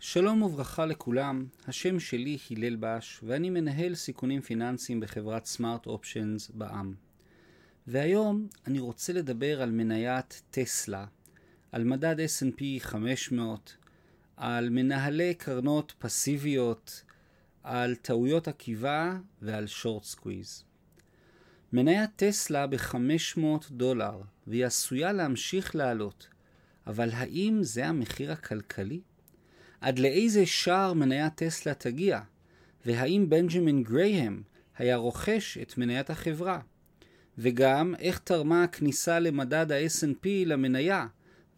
שלום וברכה לכולם, השם שלי הלל בש ואני מנהל סיכונים פיננסיים בחברת Smart Options בע"מ. והיום אני רוצה לדבר על מניית טסלה, על מדד S&P 500, על מנהלי קרנות פסיביות, על טעויות עקיבה ועל short squeeze. מניית טסלה ב-500 דולר והיא עשויה להמשיך לעלות, אבל האם זה המחיר הכלכלי? עד לאיזה שער מניית טסלה תגיע, והאם בנג'מין גרייהם היה רוכש את מניית החברה, וגם איך תרמה הכניסה למדד ה-S&P למניה,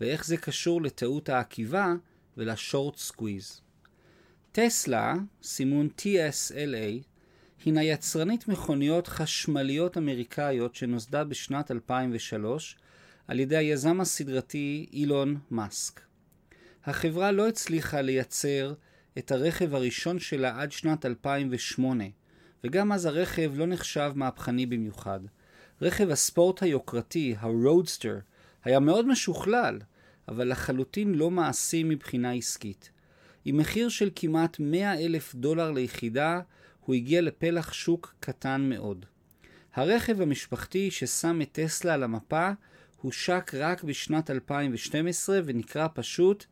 ואיך זה קשור לטעות העקיבה ול short squeeze. טסלה, סימון TSLA, הינה יצרנית מכוניות חשמליות אמריקאיות שנוסדה בשנת 2003 על ידי היזם הסדרתי אילון מאסק. החברה לא הצליחה לייצר את הרכב הראשון שלה עד שנת 2008, וגם אז הרכב לא נחשב מהפכני במיוחד. רכב הספורט היוקרתי, הרודסטר, היה מאוד משוכלל, אבל לחלוטין לא מעשי מבחינה עסקית. עם מחיר של כמעט 100 אלף דולר ליחידה, הוא הגיע לפלח שוק קטן מאוד. הרכב המשפחתי ששם את טסלה על המפה הושק רק בשנת 2012 ונקרא פשוט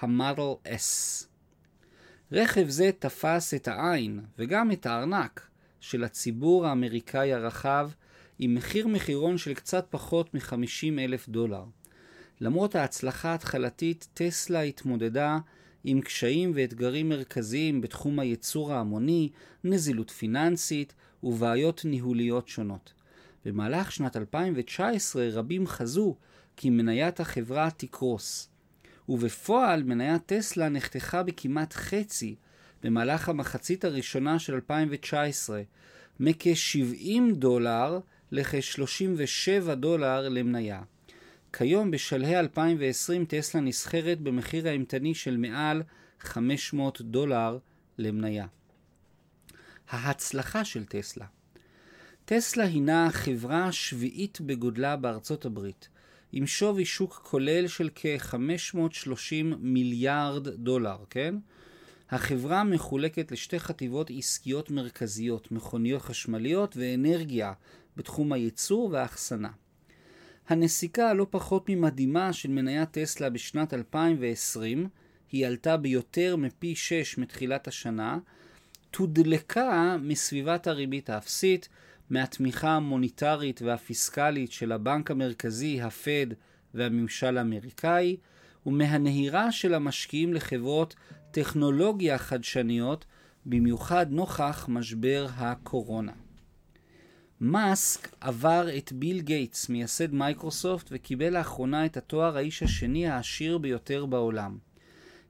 המודל S. רכב זה תפס את העין וגם את הארנק של הציבור האמריקאי הרחב עם מחיר מחירון של קצת פחות מ-50 אלף דולר. למרות ההצלחה ההתחלתית, טסלה התמודדה עם קשיים ואתגרים מרכזיים בתחום הייצור ההמוני, נזילות פיננסית ובעיות ניהוליות שונות. במהלך שנת 2019 רבים חזו כי מניית החברה תקרוס. ובפועל מניית טסלה נחתכה בכמעט חצי במהלך המחצית הראשונה של 2019, מכ-70 דולר לכ-37 דולר למניה. כיום בשלהי 2020 טסלה נסחרת במחיר האימתני של מעל 500 דולר למניה. ההצלחה של טסלה טסלה הינה החברה השביעית בגודלה בארצות הברית, עם שווי שוק כולל של כ-530 מיליארד דולר, כן? החברה מחולקת לשתי חטיבות עסקיות מרכזיות, מכוניות חשמליות ואנרגיה בתחום הייצור והאחסנה. הנסיקה הלא פחות ממדהימה של מניית טסלה בשנת 2020, היא עלתה ביותר מפי 6 מתחילת השנה, תודלקה מסביבת הריבית האפסית, מהתמיכה המוניטרית והפיסקלית של הבנק המרכזי, הפד והממשל האמריקאי, ומהנהירה של המשקיעים לחברות טכנולוגיה חדשניות, במיוחד נוכח משבר הקורונה. מאסק עבר את ביל גייטס, מייסד מייקרוסופט, וקיבל לאחרונה את התואר האיש השני העשיר ביותר בעולם.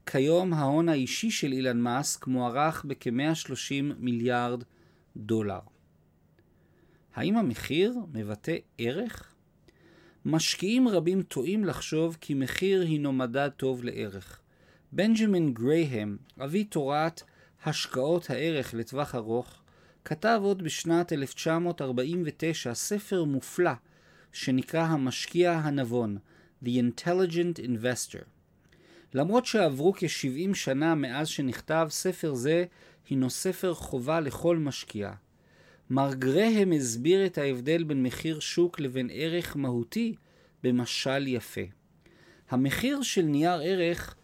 כיום ההון האישי של אילן מאסק מוערך בכ-130 מיליארד דולר. האם המחיר מבטא ערך? משקיעים רבים טועים לחשוב כי מחיר הינו מדד טוב לערך. בנג'מין גרייהם, אבי תורת השקעות הערך לטווח ארוך, כתב עוד בשנת 1949 ספר מופלא שנקרא המשקיע הנבון, The Intelligent Investor. למרות שעברו כ-70 שנה מאז שנכתב, ספר זה הינו ספר חובה לכל משקיע. מר גרהם הסביר את ההבדל בין מחיר שוק לבין ערך מהותי במשל יפה. המחיר של נייר ערך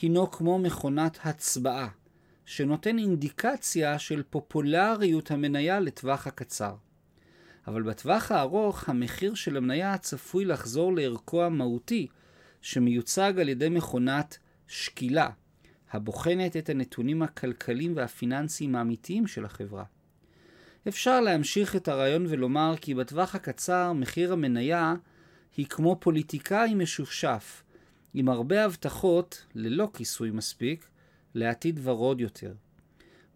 הינו כמו מכונת הצבעה, שנותן אינדיקציה של פופולריות המניה לטווח הקצר. אבל בטווח הארוך המחיר של המניה צפוי לחזור לערכו המהותי, שמיוצג על ידי מכונת שקילה, הבוחנת את הנתונים הכלכליים והפיננסיים האמיתיים של החברה. אפשר להמשיך את הרעיון ולומר כי בטווח הקצר מחיר המניה היא כמו פוליטיקאי משופשף, עם הרבה הבטחות, ללא כיסוי מספיק, לעתיד ורוד יותר.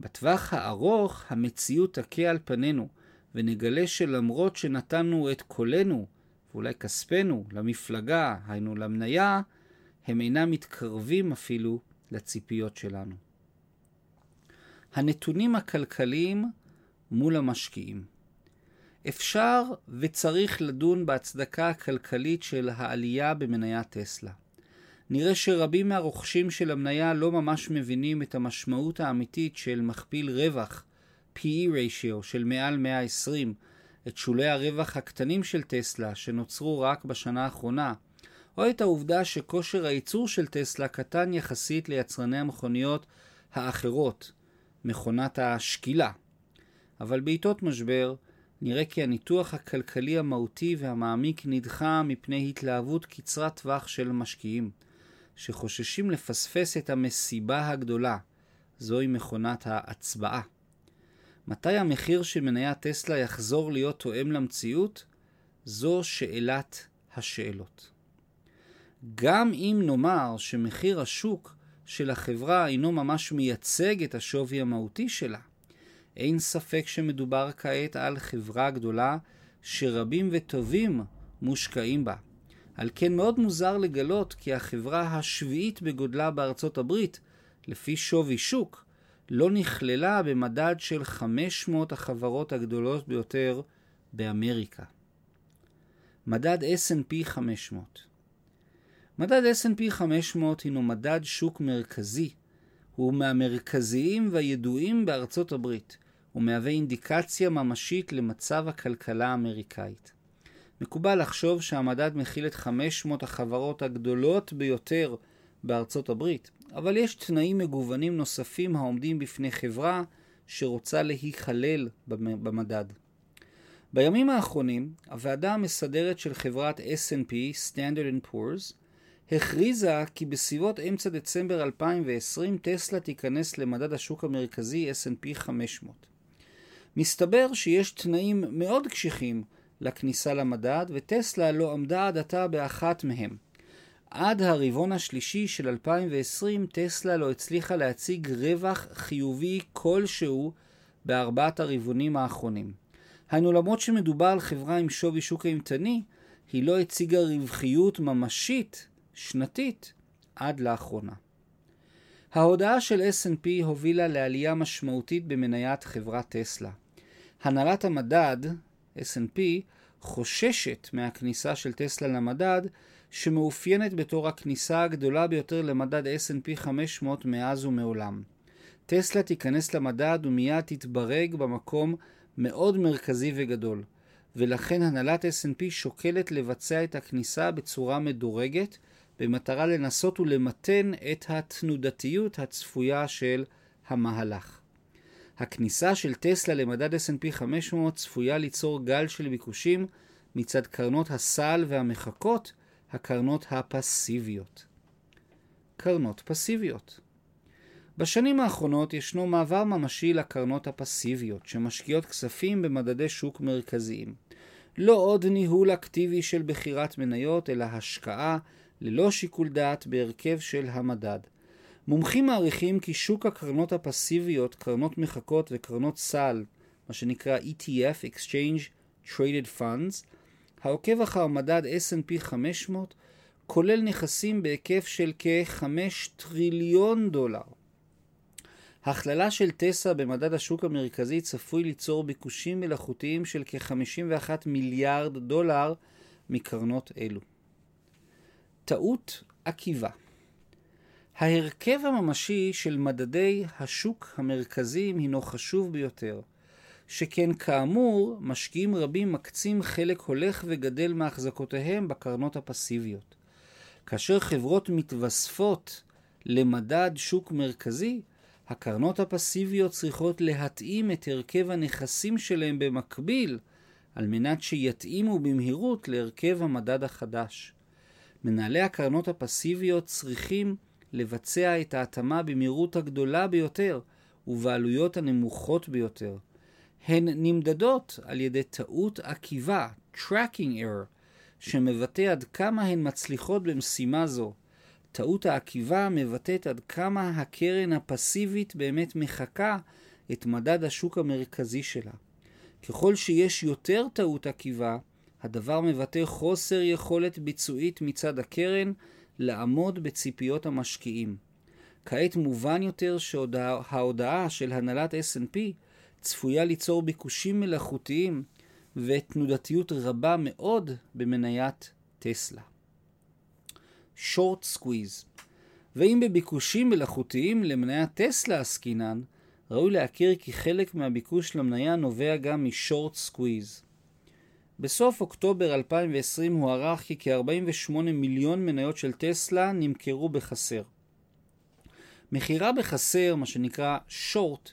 בטווח הארוך המציאות תכה על פנינו, ונגלה שלמרות שנתנו את קולנו, ואולי כספנו, למפלגה, היינו למניה, הם אינם מתקרבים אפילו לציפיות שלנו. הנתונים הכלכליים מול המשקיעים. אפשר וצריך לדון בהצדקה הכלכלית של העלייה במניית טסלה. נראה שרבים מהרוכשים של המניה לא ממש מבינים את המשמעות האמיתית של מכפיל רווח, PE ratio של מעל 120, את שולי הרווח הקטנים של טסלה שנוצרו רק בשנה האחרונה, או את העובדה שכושר הייצור של טסלה קטן יחסית ליצרני המכוניות האחרות, מכונת השקילה. אבל בעיתות משבר, נראה כי הניתוח הכלכלי המהותי והמעמיק נדחה מפני התלהבות קצרת טווח של משקיעים, שחוששים לפספס את המסיבה הגדולה, זוהי מכונת ההצבעה. מתי המחיר של מניית טסלה יחזור להיות תואם למציאות? זו שאלת השאלות. גם אם נאמר שמחיר השוק של החברה אינו ממש מייצג את השווי המהותי שלה, אין ספק שמדובר כעת על חברה גדולה שרבים וטובים מושקעים בה. על כן מאוד מוזר לגלות כי החברה השביעית בגודלה בארצות הברית, לפי שווי שוק, לא נכללה במדד של 500 החברות הגדולות ביותר באמריקה. מדד S&P 500 מדד S&P 500 הינו מדד שוק מרכזי. הוא מהמרכזיים והידועים בארצות הברית. הוא מהווה אינדיקציה ממשית למצב הכלכלה האמריקאית. מקובל לחשוב שהמדד מכיל את 500 החברות הגדולות ביותר בארצות הברית, אבל יש תנאים מגוונים נוספים העומדים בפני חברה שרוצה להיכלל במדד. בימים האחרונים, הוועדה המסדרת של חברת S&P, Standard Poor's, הכריזה כי בסביבות אמצע דצמבר 2020 טסלה תיכנס למדד השוק המרכזי S&P 500. מסתבר שיש תנאים מאוד קשיחים לכניסה למדד, וטסלה לא עמדה עד עתה באחת מהם. עד הרבעון השלישי של 2020 טסלה לא הצליחה להציג רווח חיובי כלשהו בארבעת הרבעונים האחרונים. היינו למרות שמדובר על חברה עם שווי שוק אימתני, היא לא הציגה רווחיות ממשית שנתית עד לאחרונה. ההודעה של S&P הובילה לעלייה משמעותית במניית חברת טסלה. הנהלת המדד, S&P, חוששת מהכניסה של טסלה למדד, שמאופיינת בתור הכניסה הגדולה ביותר למדד S&P 500 מאז ומעולם. טסלה תיכנס למדד ומיד תתברג במקום מאוד מרכזי וגדול, ולכן הנהלת S&P שוקלת לבצע את הכניסה בצורה מדורגת, במטרה לנסות ולמתן את התנודתיות הצפויה של המהלך. הכניסה של טסלה למדד S&P 500 צפויה ליצור גל של ביקושים מצד קרנות הסל והמחקות, הקרנות הפסיביות. קרנות פסיביות בשנים האחרונות ישנו מעבר ממשי לקרנות הפסיביות, שמשקיעות כספים במדדי שוק מרכזיים. לא עוד ניהול אקטיבי של בחירת מניות, אלא השקעה ללא שיקול דעת בהרכב של המדד. מומחים מעריכים כי שוק הקרנות הפסיביות, קרנות מחקות וקרנות סל, מה שנקרא ETF, Exchange Traded Funds, העוקב אחר מדד S&P 500, כולל נכסים בהיקף של כ-5 טריליון דולר. הכללה של טסה במדד השוק המרכזי צפוי ליצור ביקושים מלאכותיים של כ-51 מיליארד דולר מקרנות אלו. טעות עקיבה ההרכב הממשי של מדדי השוק המרכזיים הינו חשוב ביותר, שכן כאמור משקיעים רבים מקצים חלק הולך וגדל מהחזקותיהם בקרנות הפסיביות. כאשר חברות מתווספות למדד שוק מרכזי, הקרנות הפסיביות צריכות להתאים את הרכב הנכסים שלהם במקביל, על מנת שיתאימו במהירות להרכב המדד החדש. מנהלי הקרנות הפסיביות צריכים לבצע את ההתאמה במהירות הגדולה ביותר ובעלויות הנמוכות ביותר. הן נמדדות על ידי טעות עקיבה, tracking error, שמבטא עד כמה הן מצליחות במשימה זו. טעות העקיבה מבטאת עד כמה הקרן הפסיבית באמת מחקה את מדד השוק המרכזי שלה. ככל שיש יותר טעות עקיבה, הדבר מבטא חוסר יכולת ביצועית מצד הקרן לעמוד בציפיות המשקיעים. כעת מובן יותר שההודעה של הנהלת S&P צפויה ליצור ביקושים מלאכותיים ותנודתיות רבה מאוד במניית טסלה. short squeeze. ואם בביקושים מלאכותיים למניית טסלה עסקינן, ראוי להכיר כי חלק מהביקוש למניה נובע גם מ short squeeze. בסוף אוקטובר 2020 הוערך כי כ-48 מיליון מניות של טסלה נמכרו בחסר. מכירה בחסר, מה שנקרא שורט,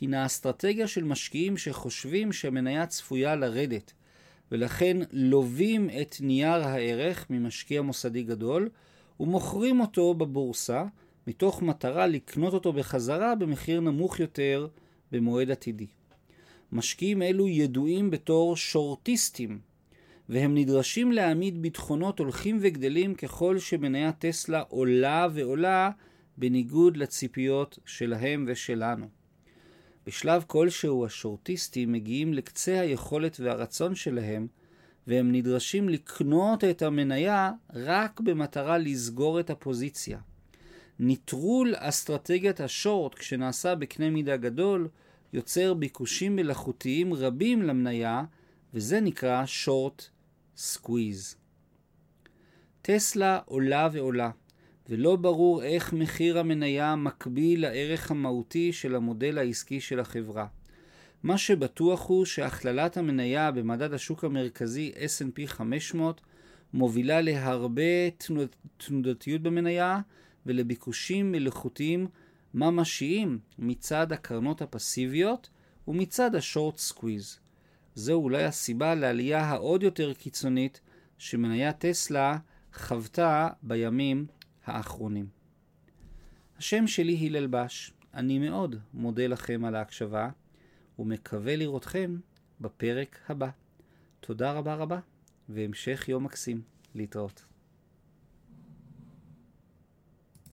הינה אסטרטגיה של משקיעים שחושבים שהמניה צפויה לרדת, ולכן לווים את נייר הערך ממשקיע מוסדי גדול, ומוכרים אותו בבורסה, מתוך מטרה לקנות אותו בחזרה במחיר נמוך יותר במועד עתידי. משקיעים אלו ידועים בתור שורטיסטים, והם נדרשים להעמיד ביטחונות הולכים וגדלים ככל שמניית טסלה עולה ועולה בניגוד לציפיות שלהם ושלנו. בשלב כלשהו השורטיסטים מגיעים לקצה היכולת והרצון שלהם, והם נדרשים לקנות את המניה רק במטרה לסגור את הפוזיציה. נטרול אסטרטגיית השורט כשנעשה בקנה מידה גדול, יוצר ביקושים מלאכותיים רבים למניה, וזה נקרא short squeeze. טסלה עולה ועולה, ולא ברור איך מחיר המניה מקביל לערך המהותי של המודל העסקי של החברה. מה שבטוח הוא שהכללת המניה במדד השוק המרכזי S&P 500 מובילה להרבה תנודתיות במניה ולביקושים מלאכותיים ממשיים מצד הקרנות הפסיביות ומצד ה short squeeze. זו אולי הסיבה לעלייה העוד יותר קיצונית שמניית טסלה חוותה בימים האחרונים. השם שלי הלל בש, אני מאוד מודה לכם על ההקשבה ומקווה לראותכם בפרק הבא. תודה רבה רבה והמשך יום מקסים. להתראות.